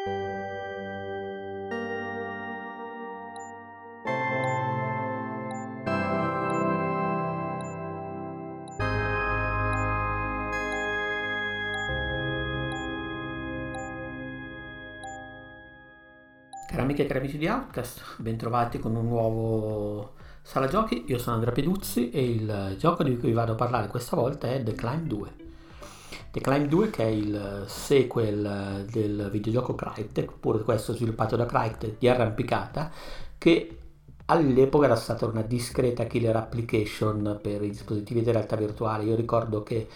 Cari amiche e cari amici di Outcast, bentrovati con un nuovo Sala Giochi. Io sono Andrea Peduzzi e il gioco di cui vado a parlare questa volta è The Climb 2. The Climb 2 che è il sequel del videogioco Crytek, pure questo sviluppato da Crytek di arrampicata, che all'epoca era stata una discreta killer application per i dispositivi di realtà virtuale. Io ricordo che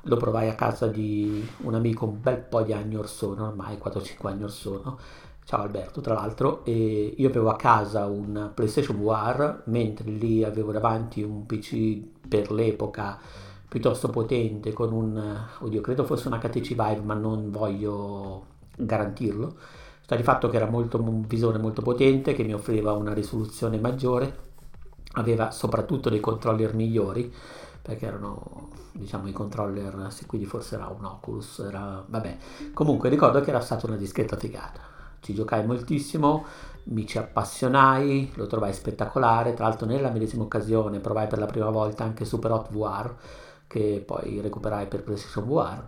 lo provai a casa di un amico un bel po' di anni or sono, ormai 4-5 anni or sono, Ciao Alberto, tra l'altro, e io avevo a casa un PlayStation VR, mentre lì avevo davanti un PC per l'epoca piuttosto potente con un, oddio, credo fosse un HTC Vive, ma non voglio garantirlo. Sta di fatto che era molto, un visore molto potente, che mi offriva una risoluzione maggiore, aveva soprattutto dei controller migliori, perché erano diciamo i controller, se quindi forse era un Oculus, era, vabbè, comunque ricordo che era stata una discreta figata. Ci giocai moltissimo, mi ci appassionai, lo trovai spettacolare, tra l'altro nella medesima occasione provai per la prima volta anche Super Hot VR, che poi recuperai per PlayStation VR,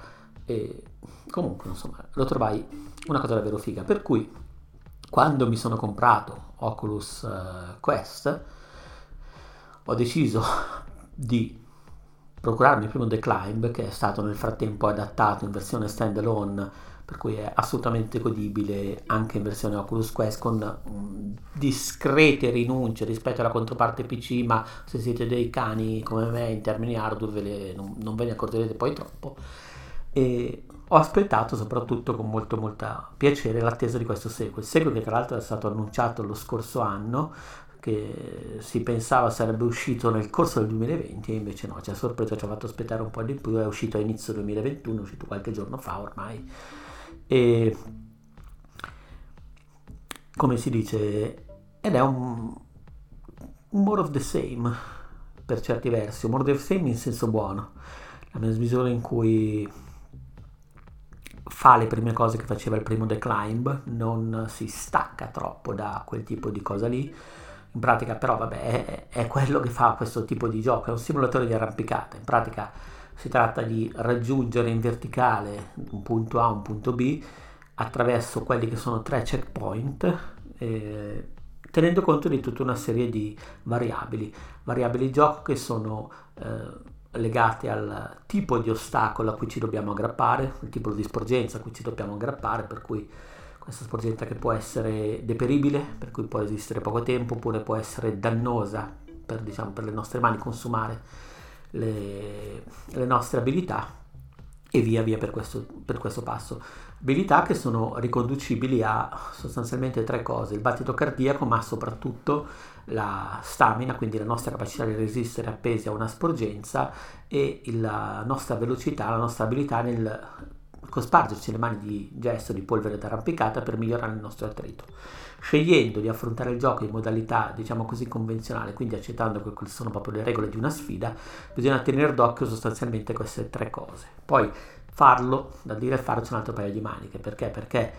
e comunque insomma lo trovai una cosa davvero figa, per cui quando mi sono comprato Oculus uh, Quest ho deciso di procurarmi il primo The che è stato nel frattempo adattato in versione standalone per cui è assolutamente godibile anche in versione Oculus Quest con um, discrete rinunce rispetto alla controparte PC, ma se siete dei cani come me in termini hardware ve le, non, non, ve ne accorgerete poi troppo. E ho aspettato soprattutto con molto molto piacere l'attesa di questo sequel, sequel che tra l'altro è stato annunciato lo scorso anno che si pensava sarebbe uscito nel corso del 2020 e invece no, ci ha sorpreso, ci ha fatto aspettare un po' di più, è uscito a inizio 2021, è uscito qualche giorno fa ormai e come si dice ed è un, un more of the same per certi versi un more of the same in senso buono. Nella misura in cui fa le prime cose che faceva il primo The Climb non si stacca troppo da quel tipo di cosa lì. In pratica però vabbè è, è quello che fa questo tipo di gioco è un simulatore di arrampicata. In pratica si tratta di raggiungere in verticale un punto A, un punto B attraverso quelli che sono tre checkpoint, eh, tenendo conto di tutta una serie di variabili, variabili di gioco che sono eh, legate al tipo di ostacolo a cui ci dobbiamo aggrappare, il tipo di sporgenza a cui ci dobbiamo aggrappare, per cui questa sporgenza che può essere deperibile, per cui può esistere poco tempo, oppure può essere dannosa per, diciamo, per le nostre mani, consumare le, le nostre abilità e via via per questo, per questo passo. Abilità che sono riconducibili a sostanzialmente tre cose, il battito cardiaco ma soprattutto la stamina, quindi la nostra capacità di resistere appesi a una sporgenza e la nostra velocità, la nostra abilità nel cospargerci le mani di gesto di polvere d'arrampicata per migliorare il nostro attrito scegliendo di affrontare il gioco in modalità, diciamo così, convenzionale, quindi accettando che queste sono proprio le regole di una sfida, bisogna tenere d'occhio sostanzialmente queste tre cose. Poi farlo, da dire farci un altro paio di maniche, perché? Perché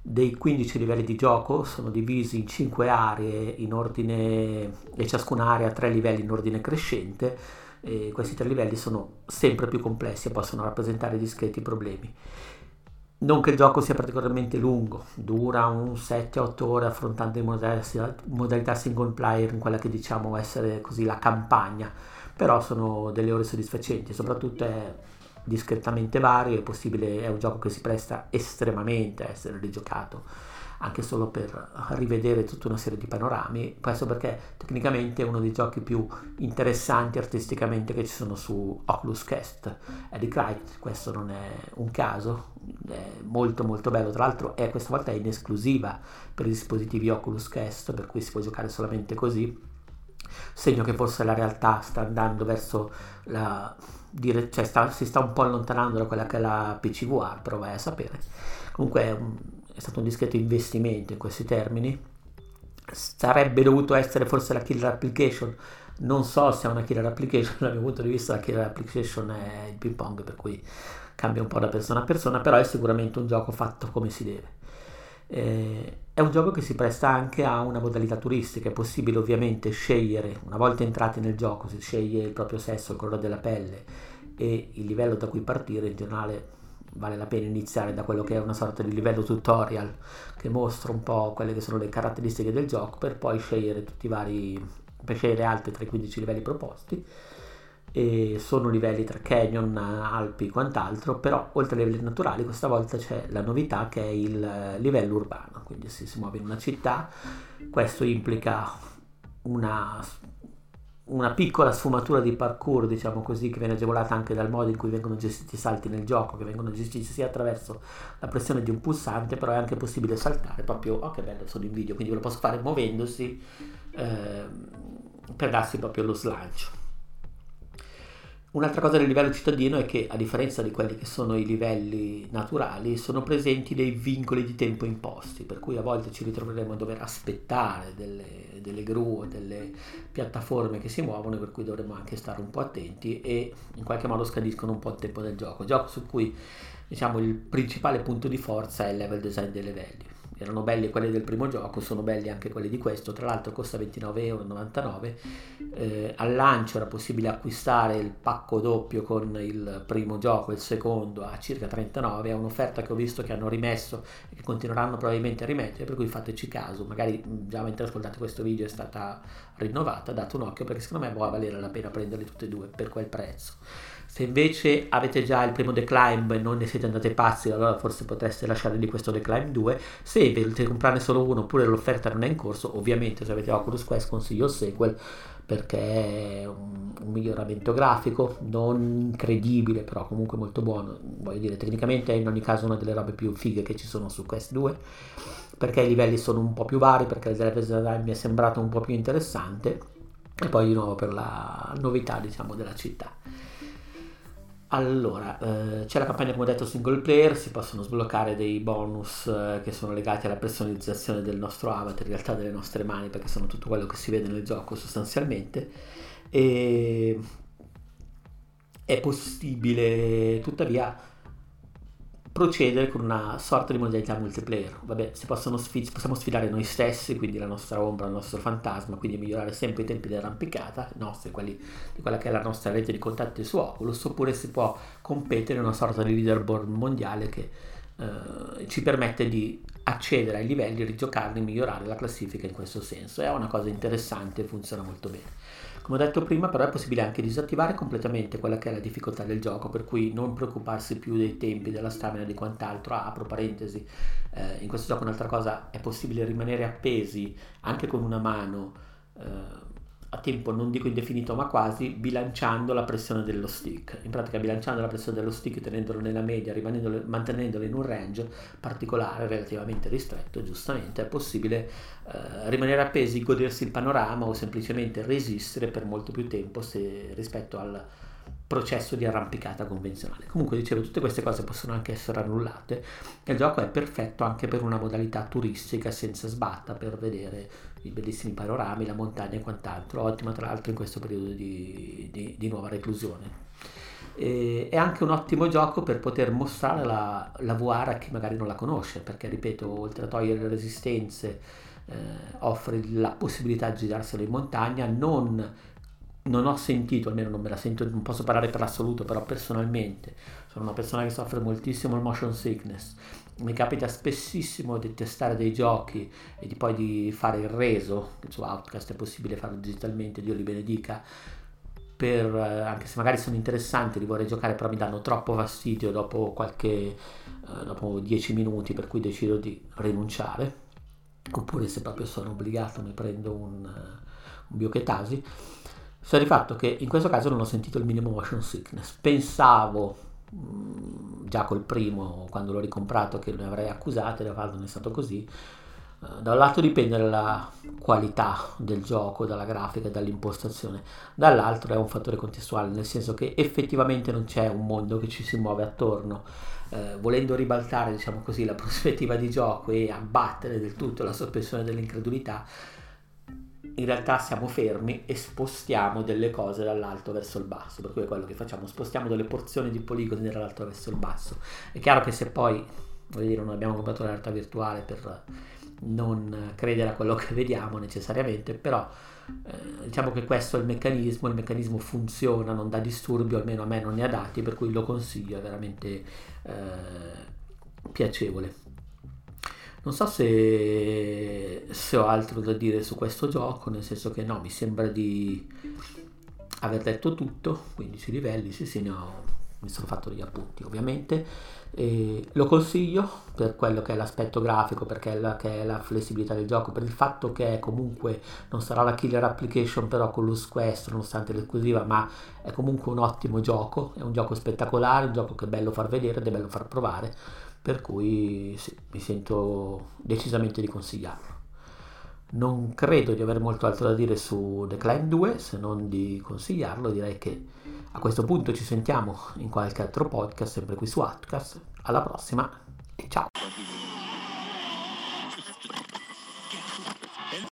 dei 15 livelli di gioco sono divisi in 5 aree in ordine e ciascuna area ha 3 livelli in ordine crescente e questi tre livelli sono sempre più complessi e possono rappresentare discreti problemi. Non che il gioco sia particolarmente lungo, dura un 7-8 ore affrontando in modalità single player in quella che diciamo essere così la campagna, però sono delle ore soddisfacenti, soprattutto è discretamente vario, è possibile, è un gioco che si presta estremamente a essere rigiocato anche solo per rivedere tutta una serie di panorami, questo perché tecnicamente è uno dei giochi più interessanti artisticamente che ci sono su Oculus Quest. È di Crytek, questo non è un caso, è molto molto bello, tra l'altro è questa volta in esclusiva per i dispositivi Oculus Quest, per cui si può giocare solamente così. Segno che forse la realtà sta andando verso la dire, cioè sta, si sta un po' allontanando da quella che è la PCVR, però vai a sapere. Comunque è stato un discreto investimento in questi termini. Sarebbe dovuto essere forse la killer application. Non so se è una killer application, dal mio punto di vista la killer application è il ping pong, per cui cambia un po' da persona a persona, però è sicuramente un gioco fatto come si deve. Eh, è un gioco che si presta anche a una modalità turistica, è possibile ovviamente scegliere, una volta entrati nel gioco, si sceglie il proprio sesso, il colore della pelle e il livello da cui partire, in generale vale la pena iniziare da quello che è una sorta di livello tutorial che mostra un po' quelle che sono le caratteristiche del gioco per poi scegliere tutti i vari, per scegliere altri tra i 15 livelli proposti. E sono livelli tra canyon, Alpi e quant'altro, però oltre ai livelli naturali questa volta c'è la novità che è il livello urbano, quindi si, si muove in una città, questo implica una, una, piccola sfumatura di parkour, diciamo così, che viene agevolata anche dal modo in cui vengono gestiti i salti nel gioco, che vengono gestiti sia attraverso la pressione di un pulsante, però è anche possibile saltare proprio, oh che bello, sono in video, quindi ve lo posso fare muovendosi eh, per darsi proprio lo slancio. Un'altra cosa del livello cittadino è che, a differenza di quelli che sono i livelli naturali, sono presenti dei vincoli di tempo imposti, per cui a volte ci ritroveremo a dover aspettare delle, delle gru, delle piattaforme che si muovono, per cui dovremo anche stare un po' attenti e in qualche modo scadiscono un po' il tempo del gioco. Gioco su cui diciamo il principale punto di forza è il level design dei livelli erano belli quelli del primo gioco, sono belli anche quelli di questo, tra l'altro costa 29,99 euro, eh, al lancio era possibile acquistare il pacco doppio con il primo gioco il secondo a circa 39, è un'offerta che ho visto che hanno rimesso e che continueranno probabilmente a rimettere, per cui fateci caso, magari già mentre ascoltate questo video è stata rinnovata, date un occhio perché secondo me può valere la pena prenderli tutti e due per quel prezzo. Se invece avete già il primo Declimb e non ne siete andati pazzi, allora forse potreste lasciare lì questo Declimb 2. Se volete comprarne solo uno oppure l'offerta non è in corso, ovviamente se avete Oculus Quest consiglio il sequel perché è un, un, miglioramento grafico non incredibile però comunque molto buono voglio dire tecnicamente è in ogni caso una delle robe più fighe che ci sono su Quest 2 perché i livelli sono un po' più vari perché il design mi è sembrato un po' più interessante e poi di nuovo per la novità diciamo della città allora, eh, c'è la campagna come detto single player, si possono sbloccare dei bonus eh, che sono legati alla personalizzazione del nostro avatar, in realtà delle nostre mani, perché sono tutto quello che si vede nel gioco sostanzialmente. E è possibile tuttavia procedere con una sorta di modalità multiplayer. Vabbè, si sfid- possiamo sfidare noi stessi, quindi la nostra ombra, il nostro fantasma, quindi migliorare sempre i tempi dell'arrampicata, i nostri, quelli di quella che è la nostra rete di contatti su Oculus, oppure si può competere in una sorta di leaderboard mondiale che eh, ci permette di accedere ai livelli, rigiocarli, migliorare la classifica in questo senso. È una cosa interessante e funziona molto bene. Come ho detto prima, però è possibile anche disattivare completamente quella che è la difficoltà del gioco, per cui non preoccuparsi più dei tempi, della stamina, di quant'altro. Apro parentesi, eh, in questo gioco un'altra cosa, è possibile rimanere appesi anche con una mano. Eh, a tempo non dico indefinito ma quasi bilanciando la pressione dello stick in pratica bilanciando la pressione dello stick tenendolo nella media mantenendolo in un range particolare relativamente ristretto giustamente è possibile eh, rimanere appesi godersi il panorama o semplicemente resistere per molto più tempo se, rispetto al processo di arrampicata convenzionale. Comunque dicevo, tutte queste cose possono anche essere annullate e il gioco è perfetto anche per una modalità turistica senza sbatta per vedere i bellissimi panorami, la montagna e quant'altro, ottima tra l'altro in questo periodo di, di, di nuova reclusione. E, è anche un ottimo gioco per poter mostrare la, la VR a chi magari non la conosce, perché ripeto, oltre a togliere le resistenze, eh, offre la possibilità di girarselo in montagna, non non ho sentito, almeno non me la sento, non posso parlare per l'assoluto, però personalmente sono una persona che soffre moltissimo il motion sickness. Mi capita spessissimo di testare dei giochi e di poi di fare il reso, su Outcast è possibile farlo digitalmente, Dio li benedica, per, eh, anche se magari sono interessanti, li vorrei giocare, però mi danno troppo fastidio dopo qualche, eh, dopo 10 minuti, per cui decido di rinunciare. Oppure se proprio sono obbligato mi prendo un, un biochetasi Sta di fatto che in questo caso non ho sentito il minimo motion sickness. Pensavo già col primo, quando l'ho ricomprato, che ne avrei accusato, in realtà non è stato così. Eh, da un lato dipende dalla qualità del gioco, dalla grafica, dall'impostazione, dall'altro è un fattore contestuale, nel senso che effettivamente non c'è un mondo che ci si muove attorno. Eh, volendo ribaltare, diciamo così, la prospettiva di gioco e abbattere del tutto la sospensione dell'incredulità, in realtà siamo fermi e spostiamo delle cose dall'alto verso il basso, per cui è quello che facciamo, spostiamo delle porzioni di poligoni dall'alto verso il basso. È chiaro che se poi voglio dire, non abbiamo comprato la realtà virtuale per non credere a quello che vediamo necessariamente, però eh, diciamo che questo è il meccanismo, il meccanismo funziona, non dà disturbi, almeno a me non ne ha dati, per cui lo consiglio, è veramente eh, piacevole. Non so se, se, ho altro da dire su questo gioco, nel senso che no, mi sembra di aver detto tutto, 15 livelli, sì sì, ne ho, mi sono fatto degli appunti ovviamente. E lo consiglio per quello che è l'aspetto grafico, perché è la, è la, flessibilità del gioco, per il fatto che comunque non sarà la killer application però con lo Quest nonostante l'esclusiva, ma è comunque un ottimo gioco, è un gioco spettacolare, un gioco che è bello far vedere ed è bello far provare per cui sì, mi sento decisamente di consigliarlo. Non credo di avere molto altro da dire su The Climb 2 se non di consigliarlo, direi che a questo punto ci sentiamo in qualche altro podcast sempre qui su Outcast. Alla prossima e ciao!